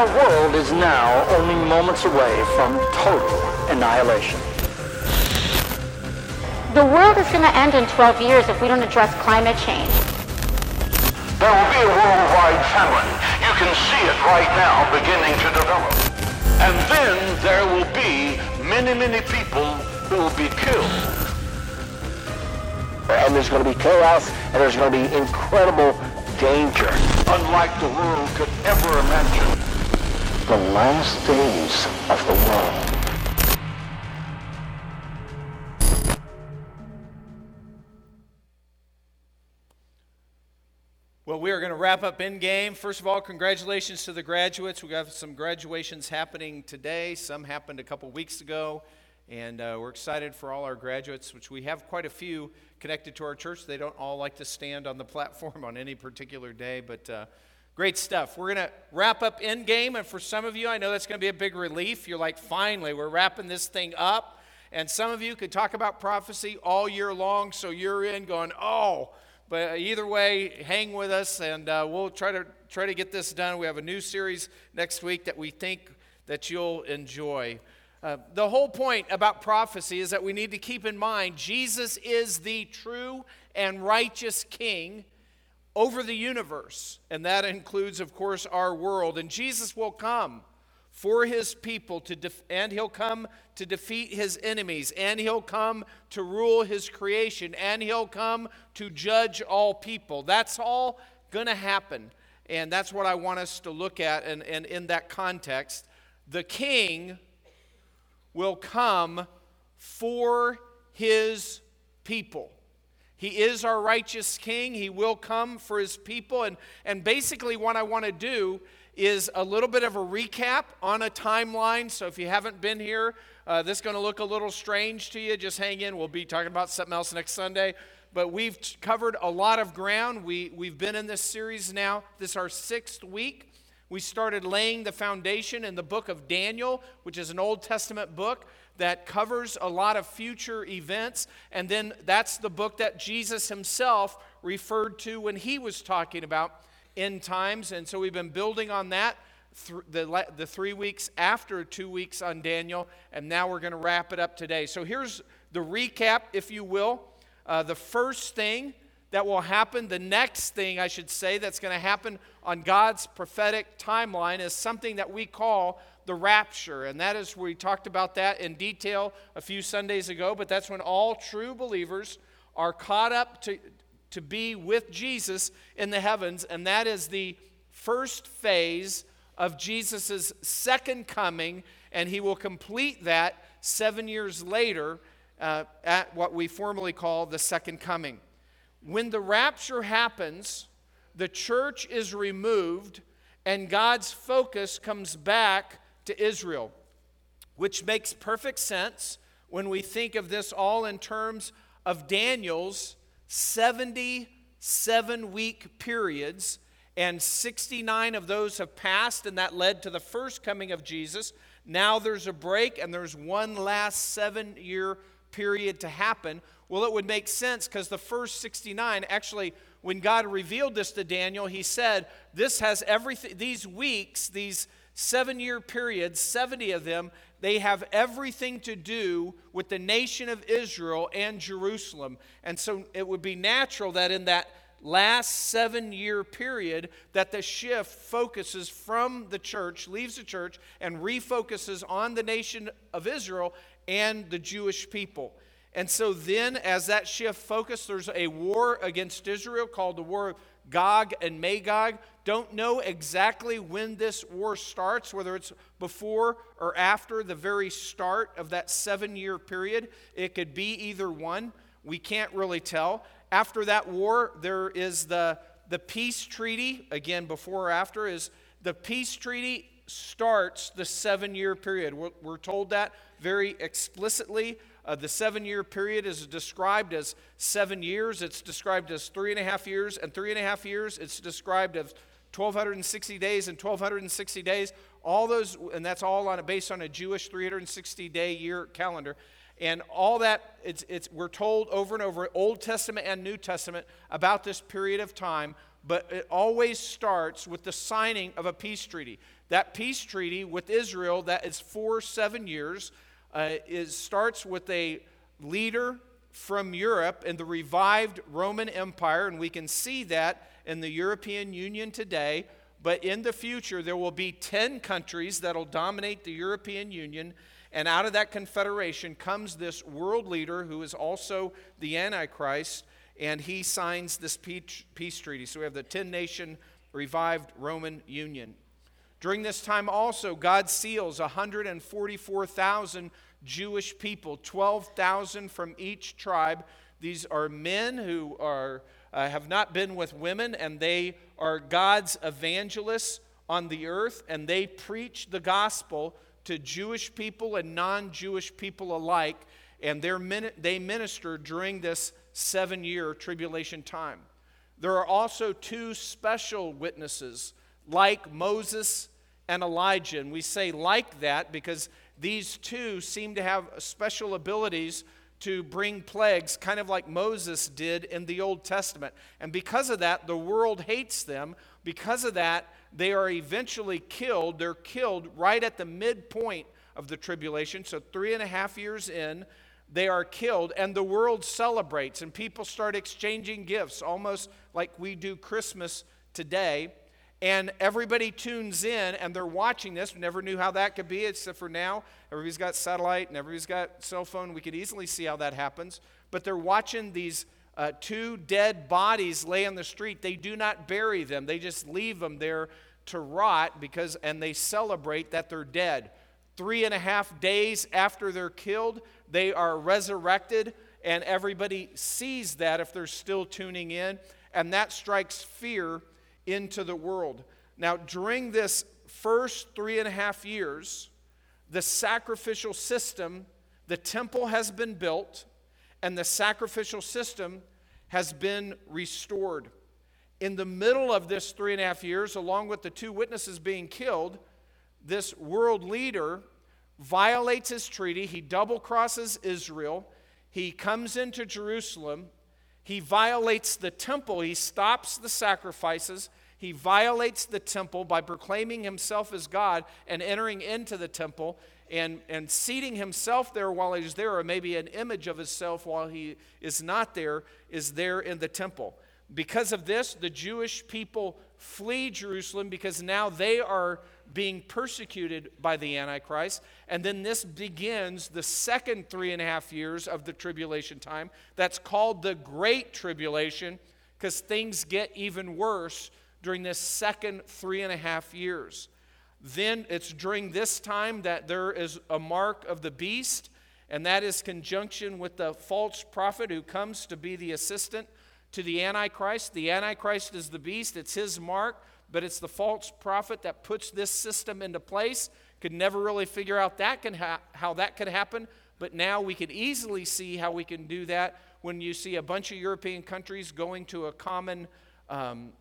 Our world is now only moments away from total annihilation. The world is going to end in 12 years if we don't address climate change. There will be a worldwide famine. You can see it right now beginning to develop. And then there will be many, many people who will be killed. And there's going to be chaos, and there's going to be incredible danger. Unlike the world could ever imagine. The last days of the world. Well, we are going to wrap up in game. First of all, congratulations to the graduates. We got some graduations happening today. Some happened a couple weeks ago, and uh, we're excited for all our graduates, which we have quite a few connected to our church. They don't all like to stand on the platform on any particular day, but uh, great stuff. We're going to wrap up in game, and for some of you, I know that's going to be a big relief. You're like, finally, we're wrapping this thing up. And some of you could talk about prophecy all year long, so you're in going, oh. But either way, hang with us, and uh, we'll try to try to get this done. We have a new series next week that we think that you'll enjoy. Uh, the whole point about prophecy is that we need to keep in mind Jesus is the true and righteous King over the universe, and that includes, of course, our world. And Jesus will come for his people to def- and he'll come to defeat his enemies and he'll come to rule his creation and he'll come to judge all people. That's all going to happen and that's what i want us to look at and, and in that context. The king will come for his people he is our righteous king he will come for his people and, and basically what i want to do is a little bit of a recap on a timeline. So if you haven't been here, uh, this is going to look a little strange to you. Just hang in. We'll be talking about something else next Sunday. But we've covered a lot of ground. We, we've been in this series now. This is our sixth week. We started laying the foundation in the book of Daniel, which is an Old Testament book that covers a lot of future events. And then that's the book that Jesus himself referred to when he was talking about end times. And so we've been building on that th- the, the three weeks after two weeks on Daniel. And now we're going to wrap it up today. So here's the recap, if you will. Uh, the first thing that will happen, the next thing I should say that's going to happen on God's prophetic timeline is something that we call the rapture. And that is, we talked about that in detail a few Sundays ago, but that's when all true believers are caught up to, to be with Jesus in the heavens, and that is the first phase of Jesus' second coming, and he will complete that seven years later uh, at what we formally call the second coming. When the rapture happens, the church is removed, and God's focus comes back to Israel, which makes perfect sense when we think of this all in terms of Daniel's 77 week periods, and 69 of those have passed, and that led to the first coming of Jesus. Now there's a break, and there's one last seven year period to happen. Well, it would make sense because the first 69 actually when God revealed this to Daniel, he said, This has everything, these weeks, these seven year periods, 70 of them, they have everything to do with the nation of Israel and Jerusalem. And so it would be natural that in that last seven year period that the shift focuses from the church leaves the church and refocuses on the nation of israel and the jewish people and so then as that shift focuses there's a war against israel called the war Gog and Magog. Don't know exactly when this war starts, whether it's before or after the very start of that seven year period. It could be either one. We can't really tell. After that war, there is the, the peace treaty. Again, before or after is the peace treaty starts the seven year period. We're, we're told that very explicitly uh, the seven year period is described as seven years. It's described as three and a half years and three and a half years. It's described as 1,260 days and 1,260 days. All those, and that's all on a, based on a Jewish 360 day year calendar. And all that, it's, it's, we're told over and over, Old Testament and New Testament, about this period of time but it always starts with the signing of a peace treaty. That peace treaty with Israel, that is for seven years, uh, is, starts with a leader from Europe and the revived Roman Empire, and we can see that in the European Union today. But in the future, there will be 10 countries that will dominate the European Union. And out of that confederation comes this world leader who is also the Antichrist, and he signs this peace treaty. So we have the 10 nation revived Roman Union. During this time, also, God seals 144,000 Jewish people, 12,000 from each tribe. These are men who are, uh, have not been with women, and they are God's evangelists on the earth, and they preach the gospel to Jewish people and non Jewish people alike, and they minister during this seven year tribulation time. There are also two special witnesses, like Moses and Elijah. And we say like that because these two seem to have special abilities to bring plagues, kind of like Moses did in the Old Testament. And because of that, the world hates them. Because of that, they are eventually killed. They're killed right at the midpoint of the tribulation. So, three and a half years in, they are killed, and the world celebrates, and people start exchanging gifts, almost like we do Christmas today and everybody tunes in and they're watching this. We never knew how that could be, except for now. Everybody's got satellite and everybody's got cell phone. We could easily see how that happens. But they're watching these uh, two dead bodies lay on the street. They do not bury them, they just leave them there to rot because, and they celebrate that they're dead. Three and a half days after they're killed, they are resurrected, and everybody sees that if they're still tuning in. And that strikes fear into the world. Now, during this first three and a half years, the sacrificial system, the temple has been built, and the sacrificial system has been restored. In the middle of this three and a half years, along with the two witnesses being killed, this world leader violates his treaty. He double crosses Israel. He comes into Jerusalem. He violates the temple. He stops the sacrifices. He violates the temple by proclaiming himself as God and entering into the temple and, and seating himself there while he's there, or maybe an image of himself while he is not there, is there in the temple. Because of this, the Jewish people flee Jerusalem because now they are being persecuted by the Antichrist. And then this begins the second three and a half years of the tribulation time. That's called the Great Tribulation because things get even worse during this second three and a half years. Then it's during this time that there is a mark of the beast, and that is conjunction with the false prophet who comes to be the assistant to the Antichrist. The Antichrist is the beast, it's his mark, but it's the false prophet that puts this system into place. Could never really figure out that can ha- how that could happen, but now we could easily see how we can do that when you see a bunch of European countries going to a common um,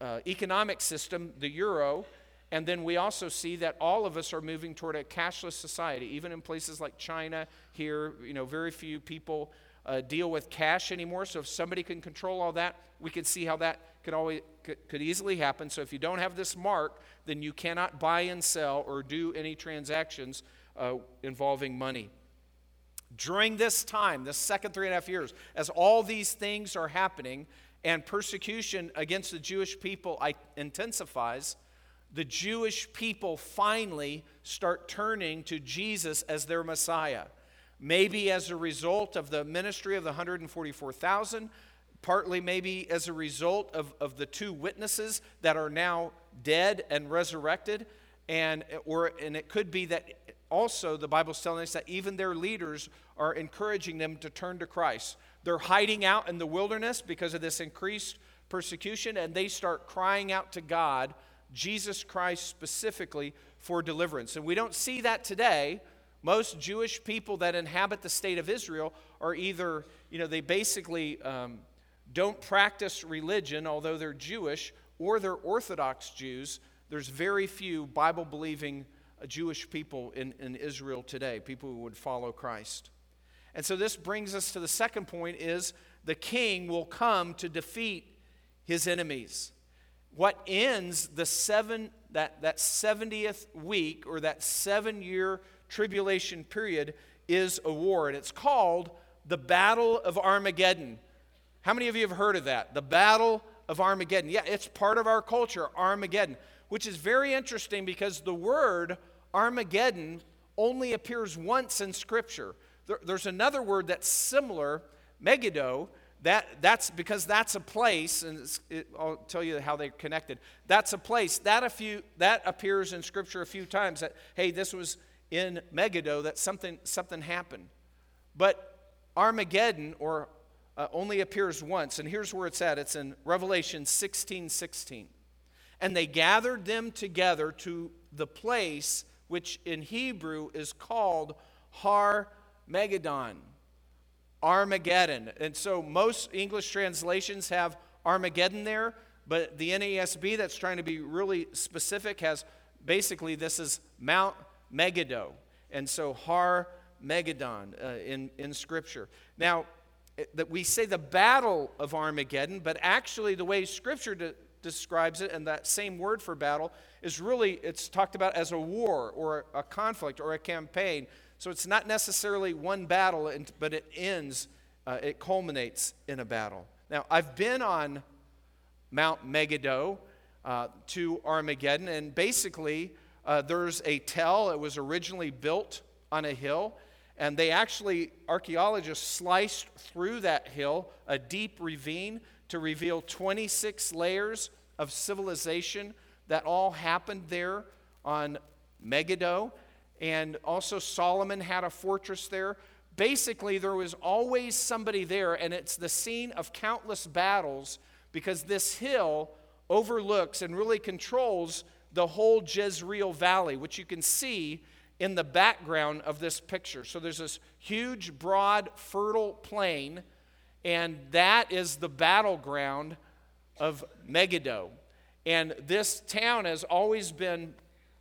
uh, economic system, the euro, and then we also see that all of us are moving toward a cashless society. Even in places like China, here, you know, very few people uh, deal with cash anymore. So if somebody can control all that, we could see how that could always could, could easily happen. So if you don't have this mark, then you cannot buy and sell or do any transactions uh, involving money. During this time, the second three and a half years, as all these things are happening, and persecution against the Jewish people intensifies, the Jewish people finally start turning to Jesus as their Messiah. Maybe as a result of the ministry of the 144,000, partly maybe as a result of, of the two witnesses that are now dead and resurrected. And, or, and it could be that also the Bible's telling us that even their leaders are encouraging them to turn to Christ. They're hiding out in the wilderness because of this increased persecution, and they start crying out to God, Jesus Christ specifically, for deliverance. And we don't see that today. Most Jewish people that inhabit the state of Israel are either, you know, they basically um, don't practice religion, although they're Jewish, or they're Orthodox Jews. There's very few Bible believing uh, Jewish people in, in Israel today, people who would follow Christ. And so this brings us to the second point is the king will come to defeat his enemies. What ends the seven, that, that 70th week or that seven year tribulation period is a war, and it's called the Battle of Armageddon. How many of you have heard of that? The Battle of Armageddon. Yeah, it's part of our culture, Armageddon, which is very interesting because the word Armageddon only appears once in Scripture. There, there's another word that's similar, Megiddo. That, that's because that's a place, and it, I'll tell you how they're connected. That's a place that a few that appears in Scripture a few times. That hey, this was in Megiddo. That something something happened, but Armageddon or uh, only appears once, and here's where it's at. It's in Revelation 16, 16. And they gathered them together to the place which in Hebrew is called Har Megaddon, Armageddon. And so most English translations have Armageddon there, but the NASB that's trying to be really specific has basically this is Mount Megiddo. And so Har Megaddon uh, in, in Scripture. Now, that we say the battle of Armageddon, but actually the way Scripture de- describes it, and that same word for battle is really, it's talked about as a war or a conflict or a campaign. So it's not necessarily one battle, but it ends, uh, it culminates in a battle. Now, I've been on Mount Megiddo uh, to Armageddon, and basically, uh, there's a tell. It was originally built on a hill, and they actually, archaeologists sliced through that hill, a deep ravine, to reveal 26 layers of civilization that all happened there on Megiddo. And also, Solomon had a fortress there. Basically, there was always somebody there, and it's the scene of countless battles because this hill overlooks and really controls the whole Jezreel Valley, which you can see in the background of this picture. So there's this huge, broad, fertile plain, and that is the battleground of Megiddo. And this town has always been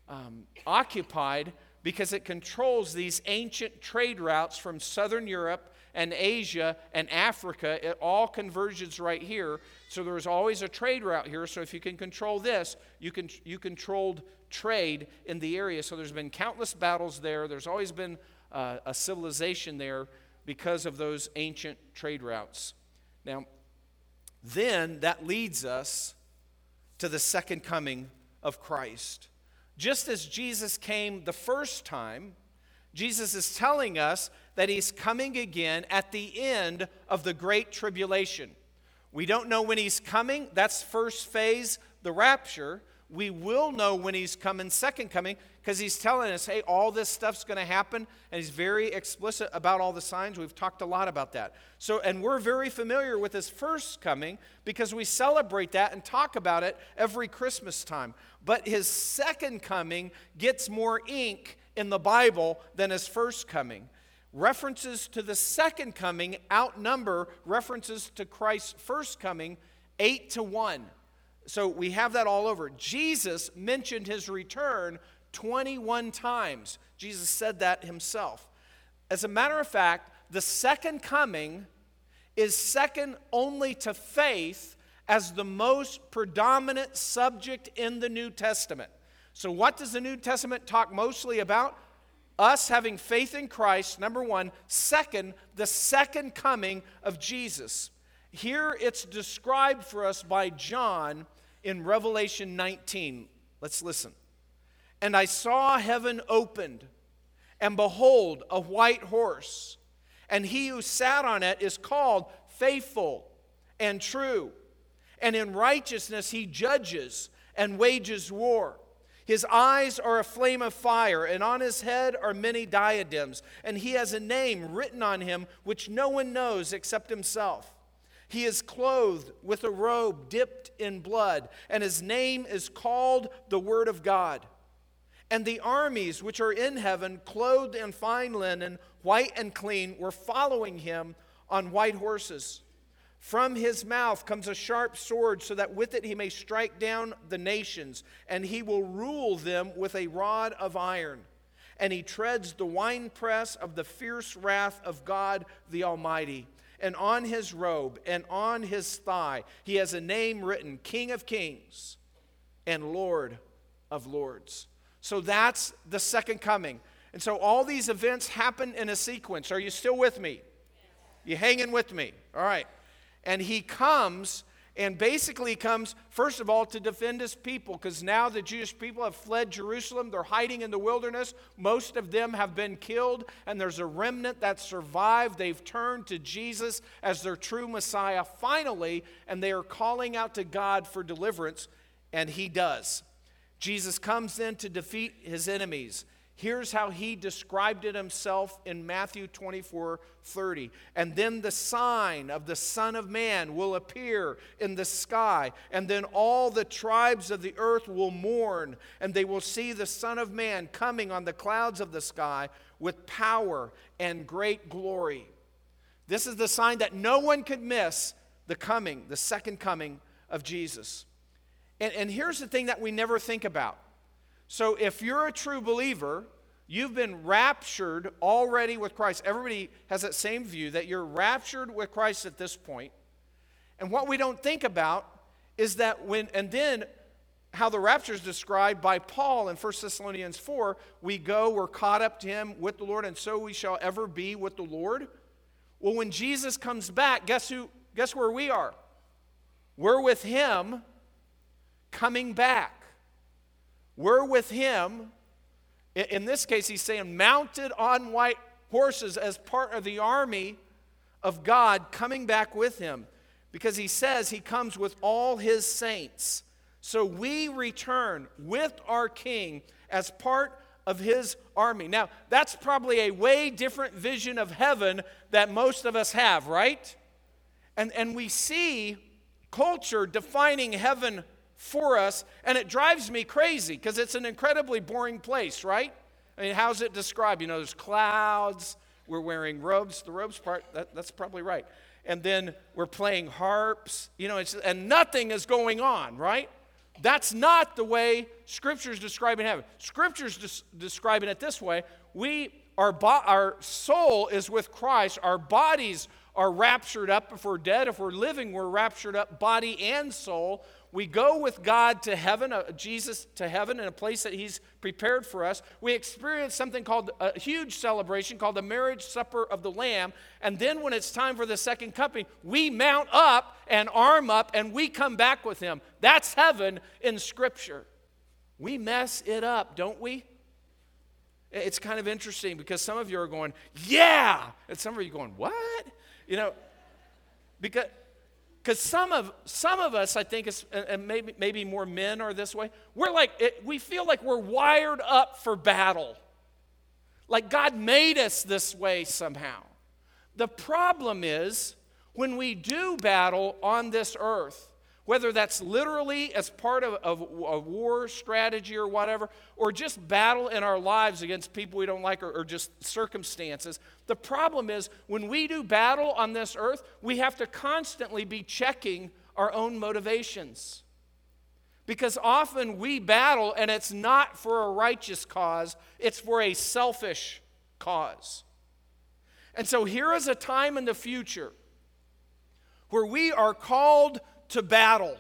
um, occupied because it controls these ancient trade routes from southern Europe and Asia and Africa. It all converges right here. So there was always a trade route here. So if you can control this, you, can, you controlled trade in the area. So there's been countless battles there. There's always been uh, a civilization there because of those ancient trade routes. Now, then that leads us to the second coming of Christ. Just as Jesus came the first time, Jesus is telling us that he's coming again at the end of the great tribulation. We don't know when he's coming. That's first phase, the rapture we will know when he's coming, second coming, because he's telling us, hey, all this stuff's going to happen, and he's very explicit about all the signs. We've talked a lot about that. So, and we're very familiar with his first coming because we celebrate that and talk about it every Christmas time. But his second coming gets more ink in the Bible than his first coming. References to the second coming outnumber references to Christ's first coming eight to one. So we have that all over. Jesus mentioned his return 21 times. Jesus said that himself. As a matter of fact, the second coming is second only to faith as the most predominant subject in the New Testament. So, what does the New Testament talk mostly about? Us having faith in Christ, number one. Second, the second coming of Jesus. Here it's described for us by John in Revelation 19. Let's listen. And I saw heaven opened, and behold, a white horse. And he who sat on it is called faithful and true. And in righteousness he judges and wages war. His eyes are a flame of fire, and on his head are many diadems. And he has a name written on him which no one knows except himself. He is clothed with a robe dipped in blood, and his name is called the Word of God. And the armies which are in heaven, clothed in fine linen, white and clean, were following him on white horses. From his mouth comes a sharp sword, so that with it he may strike down the nations, and he will rule them with a rod of iron. And he treads the winepress of the fierce wrath of God the Almighty. And on his robe and on his thigh, he has a name written King of Kings and Lord of Lords. So that's the second coming. And so all these events happen in a sequence. Are you still with me? You hanging with me? All right. And he comes and basically comes, first of all, to defend his people, because now the Jewish people have fled Jerusalem. They're hiding in the wilderness. Most of them have been killed, and there's a remnant that survived. They've turned to Jesus as their true Messiah finally, and they are calling out to God for deliverance, and he does. Jesus comes in to defeat his enemies. Here's how he described it himself in Matthew 24 30. And then the sign of the Son of Man will appear in the sky, and then all the tribes of the earth will mourn, and they will see the Son of Man coming on the clouds of the sky with power and great glory. This is the sign that no one could miss the coming, the second coming of Jesus. And, and here's the thing that we never think about so if you're a true believer, you've been raptured already with Christ. Everybody has that same view that you're raptured with Christ at this point. And what we don't think about is that when, and then how the rapture is described by Paul in 1 Thessalonians 4 we go, we're caught up to him with the Lord, and so we shall ever be with the Lord. Well, when Jesus comes back, guess who? Guess where we are? We're with him coming back. We're with him. In this case, he's saying mounted on white horses as part of the army of God coming back with him because he says he comes with all his saints. So we return with our king as part of his army. Now, that's probably a way different vision of heaven that most of us have, right? And, and we see culture defining heaven for us, and it drives me crazy because it's an incredibly boring place, right? I mean, how's it described? You know, there's clouds, we're wearing robes, the robes part, that, that's probably right. And then we're playing harps, you know, and nothing is going on, right? That's not the way Scripture's describing heaven. Scripture's des- describing it this way we, our, bo- our soul is with Christ, our bodies are raptured up if we're dead. If we're living, we're raptured up, body and soul. We go with God to heaven, uh, Jesus to heaven, in a place that He's prepared for us. We experience something called a huge celebration called the marriage supper of the Lamb. And then when it's time for the second coming, we mount up and arm up and we come back with Him. That's heaven in Scripture. We mess it up, don't we? It's kind of interesting because some of you are going, yeah. And some of you are going, what? You know, because because some of, some of us, I think, is, and maybe, maybe more men are this way, we're like, it, we feel like we're wired up for battle. Like God made us this way somehow. The problem is when we do battle on this earth, whether that's literally as part of, of, a war strategy or whatever, or just battle in our lives against people we don't like or, or just circumstances. The problem is when we do battle on this earth, we have to constantly be checking our own motivations. Because often we battle and it's not for a righteous cause, it's for a selfish cause. And so here is a time in the future where we are called to battle.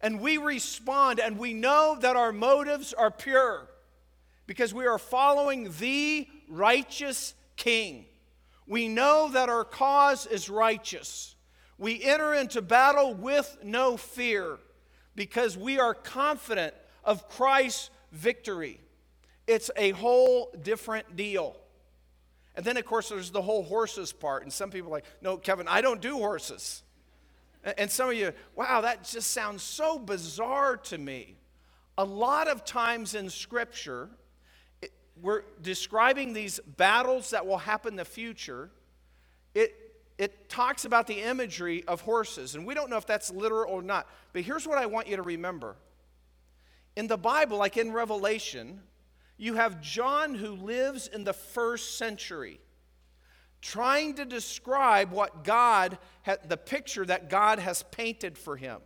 And we respond and we know that our motives are pure because we are following the righteous King. We know that our cause is righteous. We enter into battle with no fear because we are confident of Christ's victory. It's a whole different deal. And then, of course, there's the whole horses part. And some people are like, no, Kevin, I don't do horses. And some of you, wow, that just sounds so bizarre to me. A lot of times in Scripture, it, we're describing these battles that will happen in the future. It, it talks about the imagery of horses, and we don't know if that's literal or not. But here's what I want you to remember in the Bible, like in Revelation, you have John who lives in the first century trying to describe what God, the picture that God has painted for him.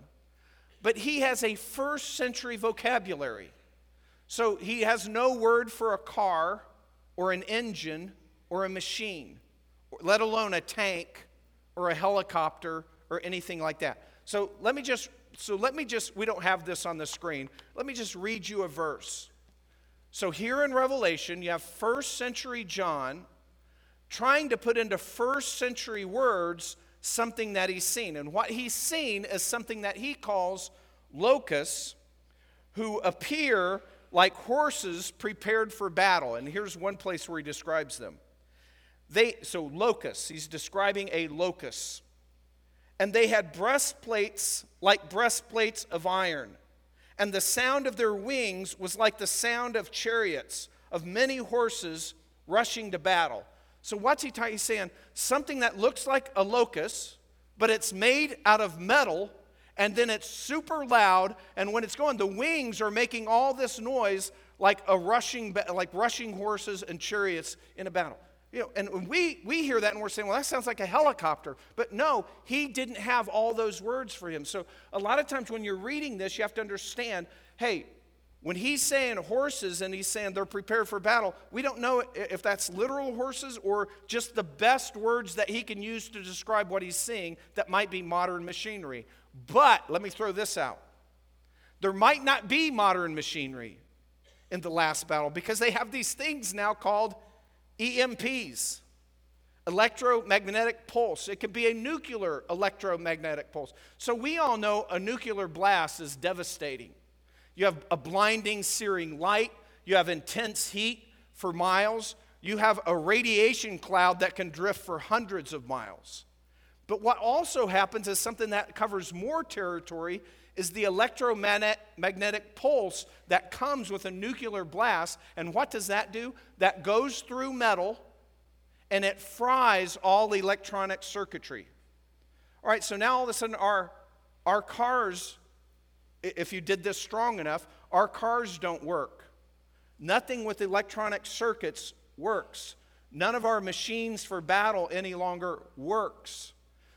But he has a first century vocabulary. So he has no word for a car or an engine or a machine let alone a tank or a helicopter or anything like that. So let me just so let me just we don't have this on the screen. Let me just read you a verse. So here in Revelation, you have first century John trying to put into first century words something that he's seen. And what he's seen is something that he calls locusts who appear like horses prepared for battle. And here's one place where he describes them. They so locusts, he's describing a locust. And they had breastplates like breastplates of iron. And the sound of their wings was like the sound of chariots, of many horses rushing to battle. So, what's he, he's saying? Something that looks like a locust, but it's made out of metal, and then it's super loud. And when it's going, the wings are making all this noise like a rushing, like rushing horses and chariots in a battle. You know, and we, we hear that and we're saying, well, that sounds like a helicopter. But no, he didn't have all those words for him. So a lot of times when you're reading this, you have to understand hey, when he's saying horses and he's saying they're prepared for battle, we don't know if that's literal horses or just the best words that he can use to describe what he's seeing that might be modern machinery. But let me throw this out there might not be modern machinery in the last battle because they have these things now called EMPs, electromagnetic pulse. It could be a nuclear electromagnetic pulse. So we all know a nuclear blast is devastating. You have a blinding, searing light, you have intense heat for miles, you have a radiation cloud that can drift for hundreds of miles. But what also happens is something that covers more territory is the electromagnetic pulse that comes with a nuclear blast. And what does that do? That goes through metal and it fries all electronic circuitry. All right, so now all of a sudden our, our cars, if you did this strong enough, our cars don't work. Nothing with electronic circuits works. None of our machines for battle any longer works.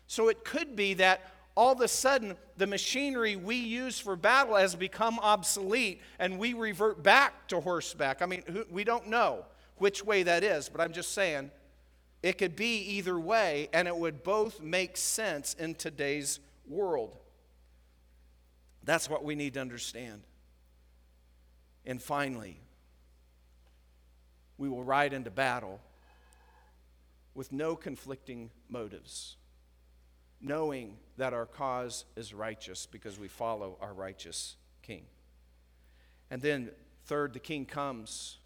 So it could be that all of a sudden the machinery we use for battle has become obsolete and we revert back to horseback. I mean, we don't know which way that is, but I'm just saying it could be either way and it would both make sense in today's world. That's what we need to understand. And finally, we will ride into battle with no conflicting motives knowing that our cause is righteous because we follow our righteous king. And then, third, the king comes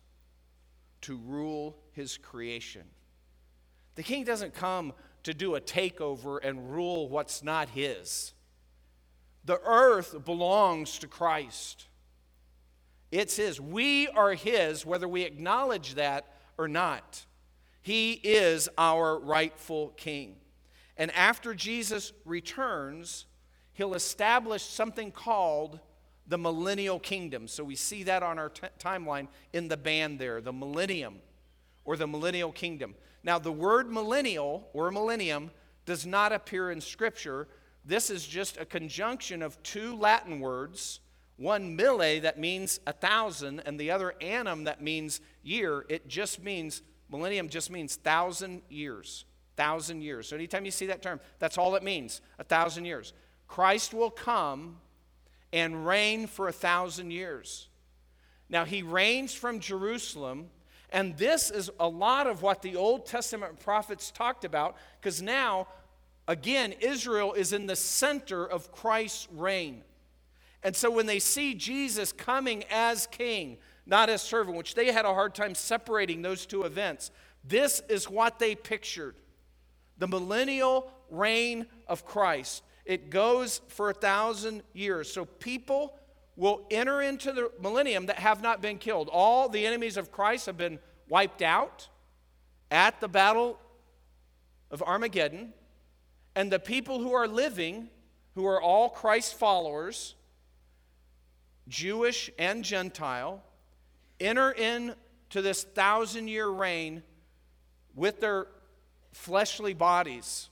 to rule his creation. The king doesn't come to do a takeover and rule what's not his. The earth belongs to Christ. It's his. We are his, whether we acknowledge that or not. He is our rightful king. And after Jesus returns, he'll establish something called the millennial kingdom. So we see that on our t- timeline in the band there, the millennium or the millennial kingdom. Now, the word millennial or millennium does not appear in Scripture. This is just a conjunction of two Latin words one mille that means a thousand, and the other annum that means year. It just means, millennium just means thousand years. Thousand years. So anytime you see that term, that's all it means a thousand years. Christ will come and reign for a thousand years. Now, he reigns from Jerusalem, and this is a lot of what the Old Testament prophets talked about, because now, again, Israel is in the center of Christ's reign. And so when they see Jesus coming as king, not as servant, which they had a hard time separating those two events, this is what they pictured the millennial reign of Christ. It goes for a thousand years. So people will enter into the millennium that have not been killed. All the enemies of Christ have been wiped out at the battle of Armageddon. And the people who are living, who are all Christ followers, Jewish and Gentile, enter into this thousand year reign with their fleshly bodies.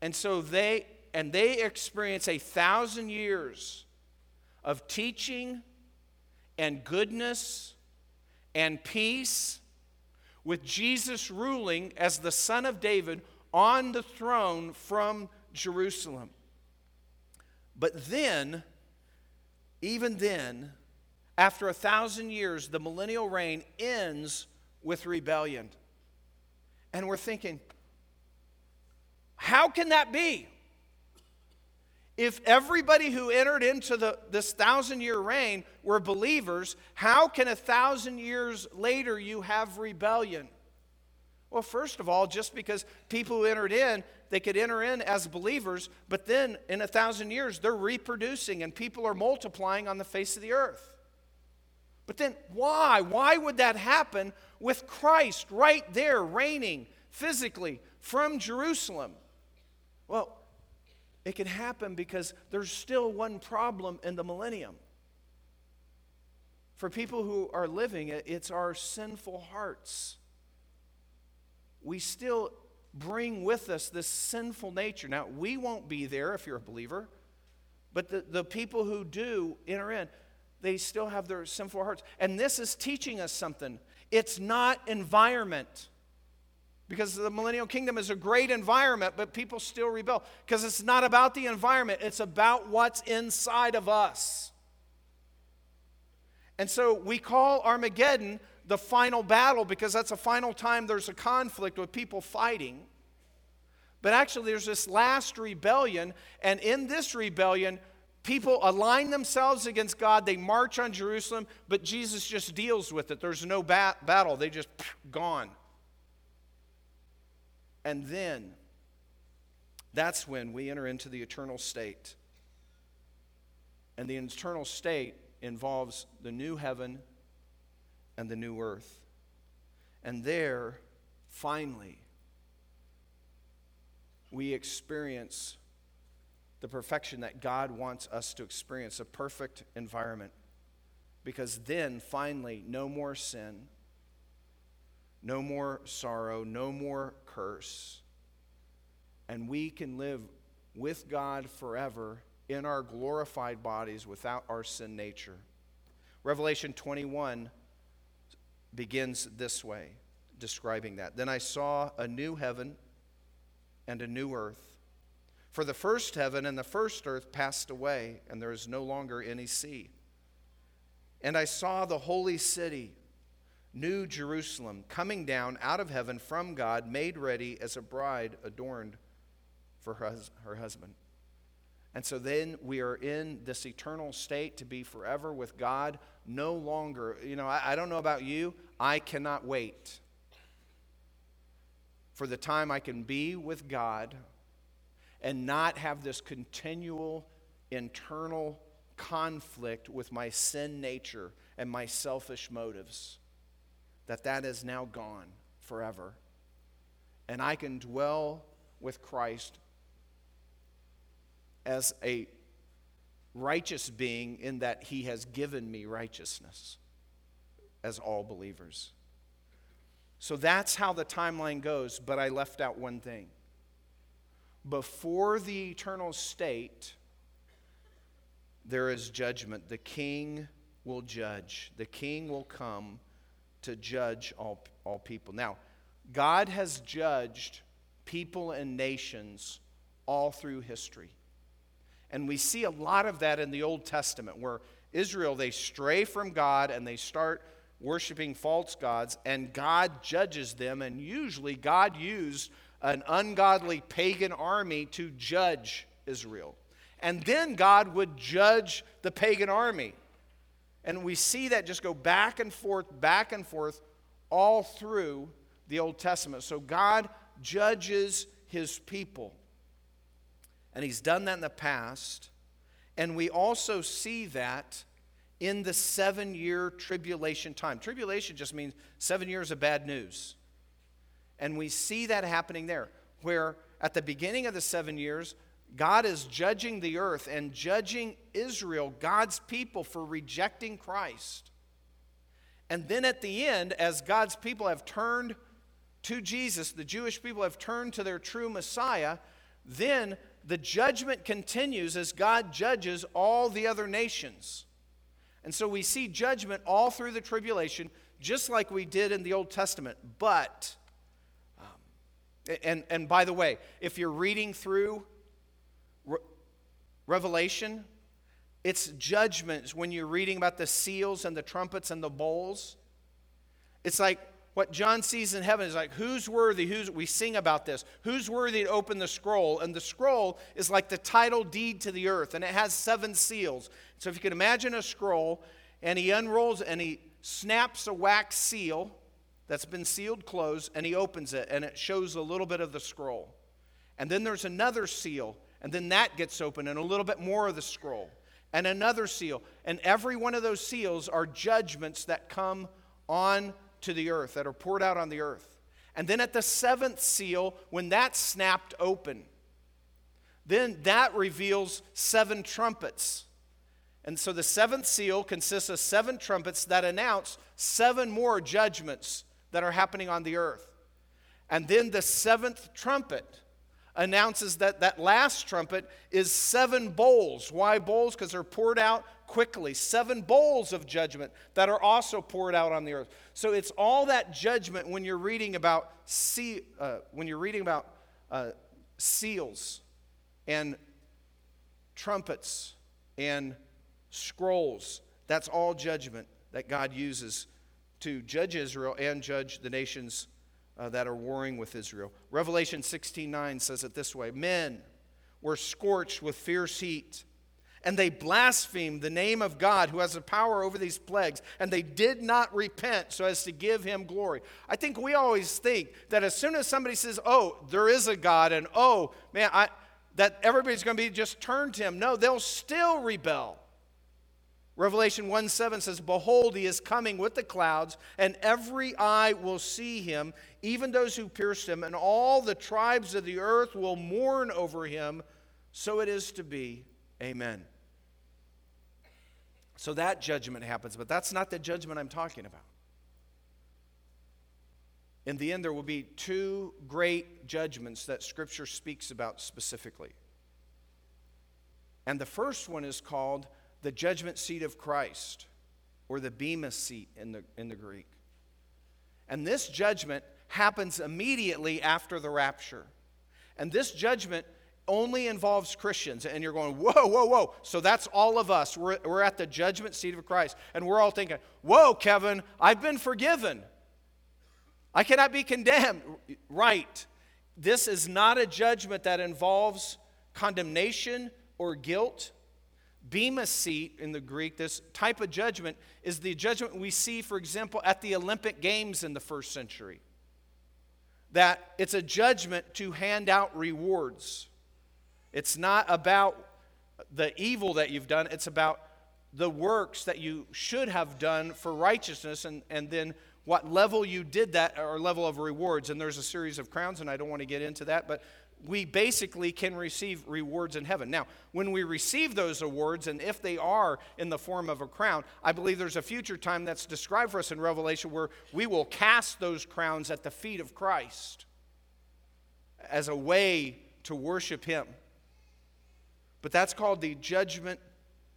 And so they and they experience a thousand years of teaching and goodness and peace with Jesus ruling as the Son of David on the throne from Jerusalem. But then, even then, after a thousand years, the millennial reign ends with rebellion. And we're thinking, how can that be? If everybody who entered into the, this thousand year reign were believers, how can a thousand years later you have rebellion? Well, first of all, just because people who entered in, they could enter in as believers, but then in a thousand years, they're reproducing and people are multiplying on the face of the earth. But then why? Why would that happen with Christ right there reigning physically from Jerusalem? Well, it can happen because there's still one problem in the millennium. For people who are living it, it's our sinful hearts. We still bring with us this sinful nature. Now, we won't be there if you're a believer, but the, the people who do enter in, they still have their sinful hearts. And this is teaching us something. It's not environment. Because the millennial kingdom is a great environment, but people still rebel. Because it's not about the environment, it's about what's inside of us. And so we call Armageddon the final battle because that's the final time there's a conflict with people fighting. But actually, there's this last rebellion, and in this rebellion, people align themselves against God. They march on Jerusalem, but Jesus just deals with it. There's no bat- battle, they just gone. And then that's when we enter into the eternal state. And the eternal state involves the new heaven and the new earth. And there, finally, we experience the perfection that God wants us to experience a perfect environment. Because then, finally, no more sin, no more sorrow, no more curse. And we can live with God forever in our glorified bodies without our sin nature. Revelation 21 begins this way, describing that. Then I saw a new heaven and a new earth. For the first heaven and the first earth passed away, and there is no longer any sea. And I saw the holy city New Jerusalem, coming down out of heaven from God, made ready as a bride adorned for her, husband. And so then we are in this eternal state to be forever with God, no longer. You know, I, I don't know about you, I cannot wait for the time I can be with God and not have this continual internal conflict with my sin nature and my selfish motives that that is now gone forever. And I can dwell with Christ as a righteous being in that he has given me righteousness as all believers. So that's how the timeline goes, but I left out one thing. Before the eternal state, there is judgment. The king will judge, the king will come to judge all, all people. Now, God has judged people and nations all through history. And we see a lot of that in the Old Testament, where Israel, they stray from God and they start worshiping false gods, and God judges them. And usually, God used an ungodly pagan army to judge Israel. And then God would judge the pagan army. And we see that just go back and forth, back and forth, all through the Old Testament. So God judges his people. And he's done that in the past. And we also see that in the seven year tribulation time. Tribulation just means seven years of bad news. And we see that happening there, where at the beginning of the seven years, God is judging the earth and judging Israel, God's people, for rejecting Christ. And then at the end, as God's people have turned to Jesus, the Jewish people have turned to their true Messiah, then the judgment continues as God judges all the other nations. And so we see judgment all through the tribulation, just like we did in the Old Testament. But, um, and, and by the way, if you're reading through Re- Revelation, it's judgments when you're reading about the seals and the trumpets and the bowls. It's like what John sees in heaven is like, who's worthy? Who's, we sing about this. Who's worthy to open the scroll? And the scroll is like the title deed to the earth, and it has seven seals. So if you can imagine a scroll, and he unrolls and he snaps a wax seal that's been sealed closed, and he opens it, and it shows a little bit of the scroll. And then there's another seal, and then that gets open, and a little bit more of the scroll, and another seal. And every one of those seals are judgments that come on to the earth, that are poured out on the earth. And then at the seventh seal, when that's snapped open, then that reveals seven trumpets. And so the seventh seal consists of seven trumpets that announce seven more judgments that are happening on the earth. And then the seventh trumpet announces that that last trumpet is seven bowls. Why bowls? Because they're poured out quickly. Seven bowls of judgment that are also poured out on the earth. So it's all that judgment when you're reading about see, uh, when you're reading about uh, seals and trumpets and scrolls. That's all judgment that God uses to judge Israel and judge the nations uh, that are warring with Israel. Revelation 16:9 says it this way: Men were scorched with fierce heat, and they blasphemed the name of God who has the power over these plagues, and they did not repent so as to give him glory. I think we always think that as soon as somebody says, "Oh, there is a God," and "Oh, man, I," that everybody's going to be just turned to him. No, they'll still rebel. Revelation 1 7 says, Behold, he is coming with the clouds, and every eye will see him, even those who pierced him, and all the tribes of the earth will mourn over him. So it is to be. Amen. So that judgment happens, but that's not the judgment I'm talking about. In the end, there will be two great judgments that Scripture speaks about specifically. And the first one is called the judgment seat of Christ, or the Bema seat in the, in the Greek. And this judgment happens immediately after the rapture. And this judgment only involves Christians. And you're going, whoa, whoa, whoa. So that's all of us. We're, we're at the judgment seat of Christ. And we're all thinking, whoa, Kevin, I've been forgiven. I cannot be condemned. Right. This is not a judgment that involves condemnation or guilt. Bema seat in the Greek, this type of judgment, is the judgment we see, for example, at the Olympic Games in the first century. That it's a judgment to hand out rewards. It's not about the evil that you've done, it's about the works that you should have done for righteousness and, and then what level you did that or level of rewards. And there's a series of crowns, and I don't want to get into that, but we basically can receive rewards in heaven. Now, when we receive those awards, and if they are in the form of a crown, I believe there's a future time that's described for us in Revelation where we will cast those crowns at the feet of Christ as a way to worship Him. But that's called the judgment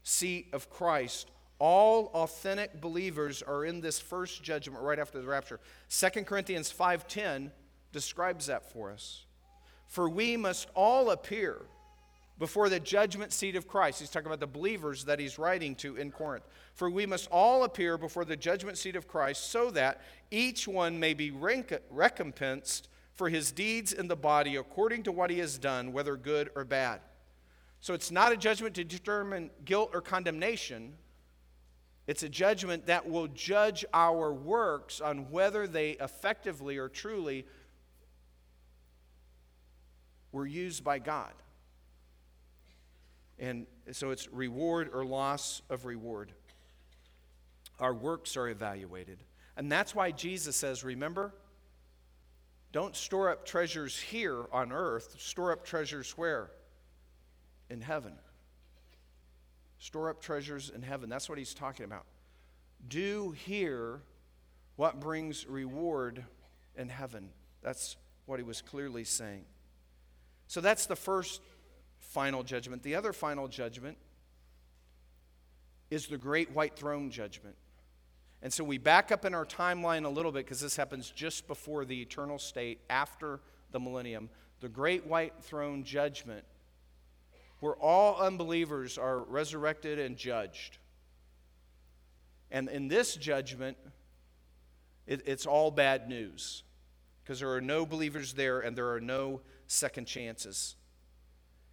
seat of Christ. All authentic believers are in this first judgment right after the rapture. 2 Corinthians 5:10 describes that for us. For we must all appear before the judgment seat of Christ. He's talking about the believers that he's writing to in Corinth. For we must all appear before the judgment seat of Christ so that each one may be recompensed for his deeds in the body according to what he has done, whether good or bad. So it's not a judgment to determine guilt or condemnation. It's a judgment that will judge our works on whether they effectively or truly were used by God. And so it's reward or loss of reward. Our works are evaluated. And that's why Jesus says, remember, don't store up treasures here on earth, store up treasures where? In heaven. Store up treasures in heaven. That's what he's talking about. Do here what brings reward in heaven. That's what he was clearly saying. So that's the first final judgment. The other final judgment is the great white throne judgment. And so we back up in our timeline a little bit because this happens just before the eternal state, after the millennium. The great white throne judgment, where all unbelievers are resurrected and judged. And in this judgment, it, it's all bad news because there are no believers there and there are no second chances.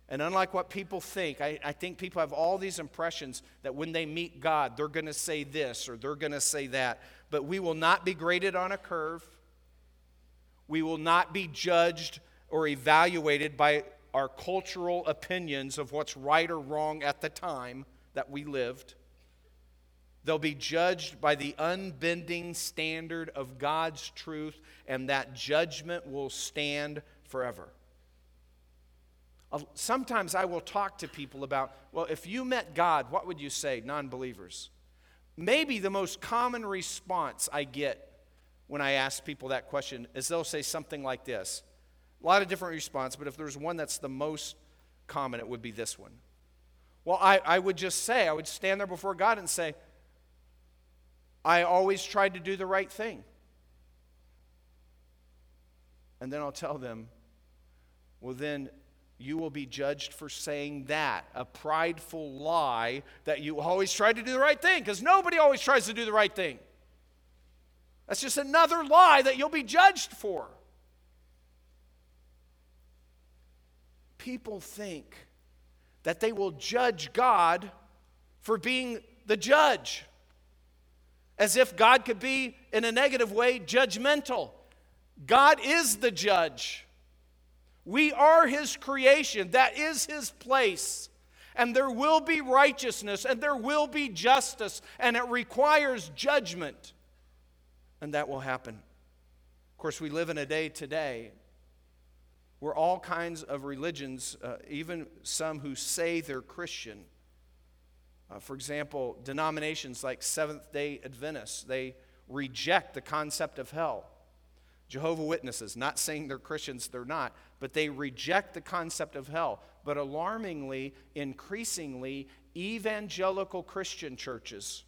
And unlike what people think, I, I, think people have all these impressions that when they meet God, they're going to say this or they're going to say that. But we will not be graded on a curve. We will not be judged or evaluated by our cultural opinions of what's right or wrong at the time that we lived. They'll be judged by the unbending standard of God's truth, and that judgment will stand forever. Sometimes I will talk to people about, well, if you met God, what would you say, non believers? Maybe the most common response I get when I ask people that question is they'll say something like this. A lot of different responses, but if there's one that's the most common, it would be this one. Well, I, I would just say, I would stand there before God and say, I always tried to do the right thing. And then I'll tell them, well, then you will be judged for saying that, a prideful lie that you always tried to do the right thing, because nobody always tries to do the right thing. That's just another lie that you'll be judged for. People think that they will judge God for being the judge, as if God could be, in a negative way, judgmental. God is the judge. We are His creation, that is His place. And there will be righteousness and there will be justice, and it requires judgment. And that will happen. Of course, we live in a day today where all kinds of religions, uh, even some who say they're Christian, uh, for example, denominations like Seventh day Adventists, they reject the concept of hell. Jehovah Witnesses, not saying they're Christians, they're not, but they reject the concept of hell. But alarmingly, increasingly, evangelical Christian churches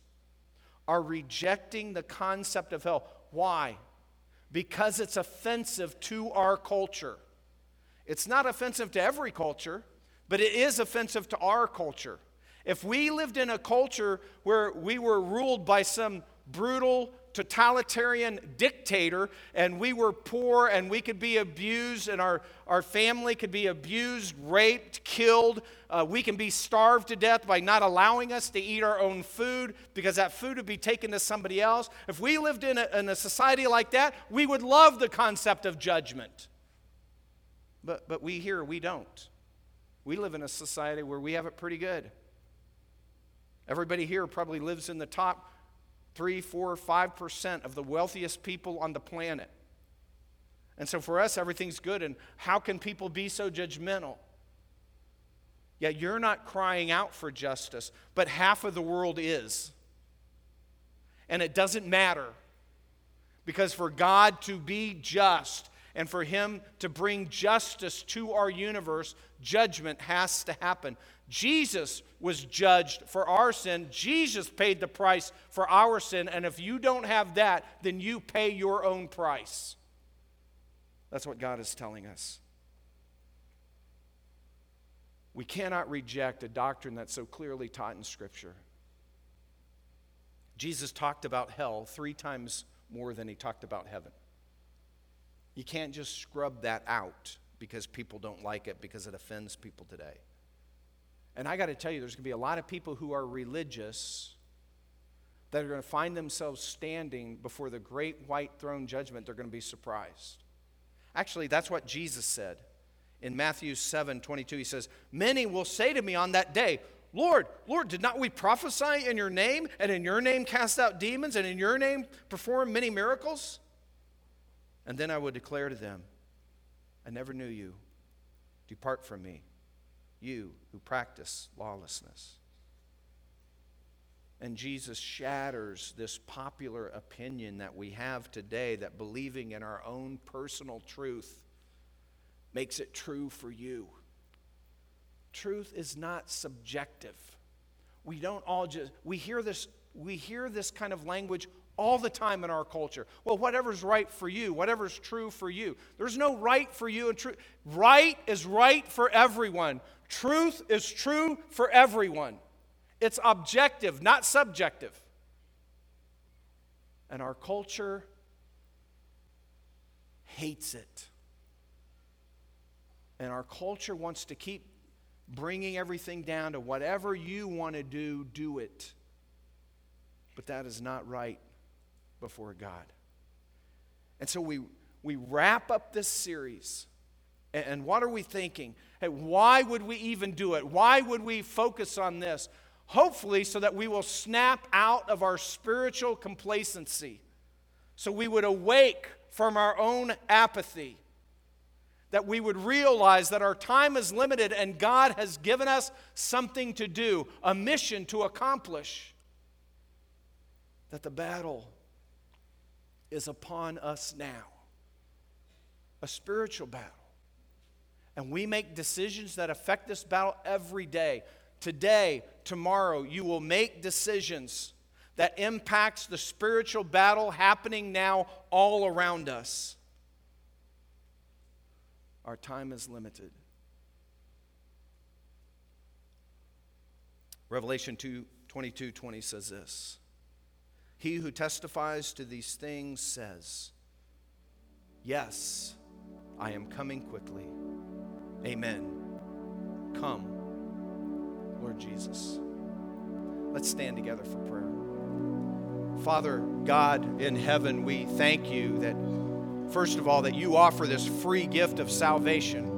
are rejecting the concept of hell. Why? Because it's offensive to our culture. It's not offensive to every culture, but it is offensive to our culture. If we lived in a culture where we were ruled by some brutal, totalitarian dictator and we were poor and we could be abused and our, our family could be abused, raped, killed. Uh, we can be starved to death by not allowing us to eat our own food because that food would be taken to somebody else. If we lived in a, in a society like that, we would love the concept of judgment. But, but we here, we don't. We live in a society where we have it pretty good. Everybody here probably lives in the top three, four, five percent of the wealthiest people on the planet. And so for us, everything's good. And how can people be so judgmental? Yeah, you're not crying out for justice, but half of the world is. And it doesn't matter. Because for God to be just and for Him to bring justice to our universe, judgment has to happen. Jesus was judged for our sin. Jesus paid the price for our sin. And if you don't have that, then you pay your own price. That's what God is telling us. We cannot reject a doctrine that's so clearly taught in Scripture. Jesus talked about hell three times more than he talked about heaven. You can't just scrub that out because people don't like it, because it offends people today. And I got to tell you, there's going to be a lot of people who are religious that are going to find themselves standing before the great white throne judgment. They're going to be surprised. Actually, that's what Jesus said in Matthew 7 22. He says, Many will say to me on that day, Lord, Lord, did not we prophesy in your name, and in your name cast out demons, and in your name perform many miracles? And then I would declare to them, I never knew you. Depart from me, you who practice lawlessness. And Jesus shatters this popular opinion that we have today that believing in our own personal truth makes it true for you. Truth is not subjective. we don't all just, we hear this, we hear this kind of language all the time in our culture. Well, whatever's right for you, whatever's true for you. There's no right for you and true. Right is right for everyone. Truth is true for everyone. It's objective, not subjective. And our culture hates it. And our culture wants to keep bringing everything down to whatever you want to do, do it. But that is not right before God. And so we, we wrap up this series. And what are we thinking? Hey, why would we even do it? Why would we focus on this? Hopefully, so that we will snap out of our spiritual complacency. So we would awake from our own apathy. That we would realize that our time is limited and God has given us something to do, a mission to accomplish. That the battle is upon us now a spiritual battle. And we make decisions that affect this battle every day. Today, tomorrow, you will make decisions that impacts the spiritual battle happening now all around us. Our time is limited. Revelation 2 22 20 says this He who testifies to these things says, Yes, I am coming quickly. Amen. Come, Lord Jesus. Let's stand together for prayer. Father God in heaven, we thank you that, first of all, that you offer this free gift of salvation.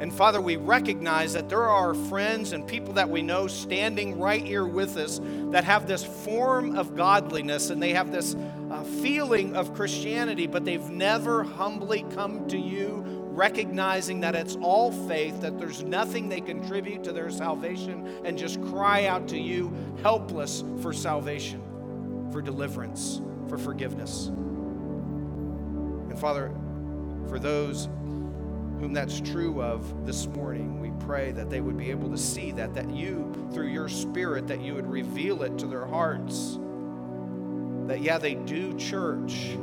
And Father, we recognize that there are friends and people that we know standing right here with us that have this form of godliness and they have this uh, feeling of Christianity, but they've never humbly come to you recognizing that it's all faith, that there's nothing they contribute to their salvation, and just cry out to you, helpless for salvation, for deliverance, for forgiveness. And Father, for those whom that's true of this morning, we pray that they would be able to see that, that you, through your Spirit, that you would reveal it to their hearts. That, yeah, they do church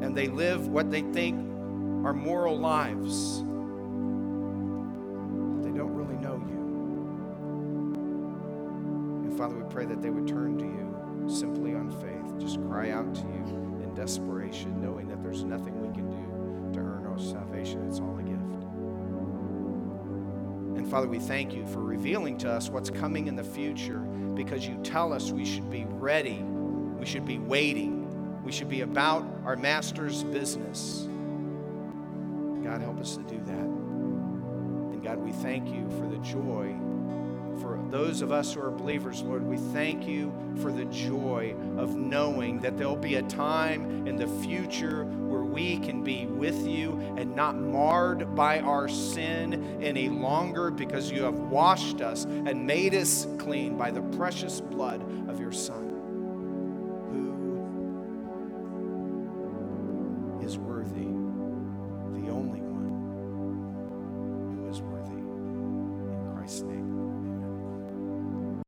and they live what they think are moral lives. They don't really know you. And Father, we pray that they would turn to you simply on faith, just cry out to you in desperation, knowing that there's nothing we can do salvation. It's all a gift. And Father, we thank you for revealing to us what's coming in the future because you tell us we should be ready, we should be waiting, we should be about our Master's business. God, help us to do that. And God, we thank you for the joy. For those of us who are believers, Lord, we thank you for the joy of knowing that there'll be a time in the future we can be with you and not marred by our sin any longer because you have washed us and made us clean by the precious blood of your Son.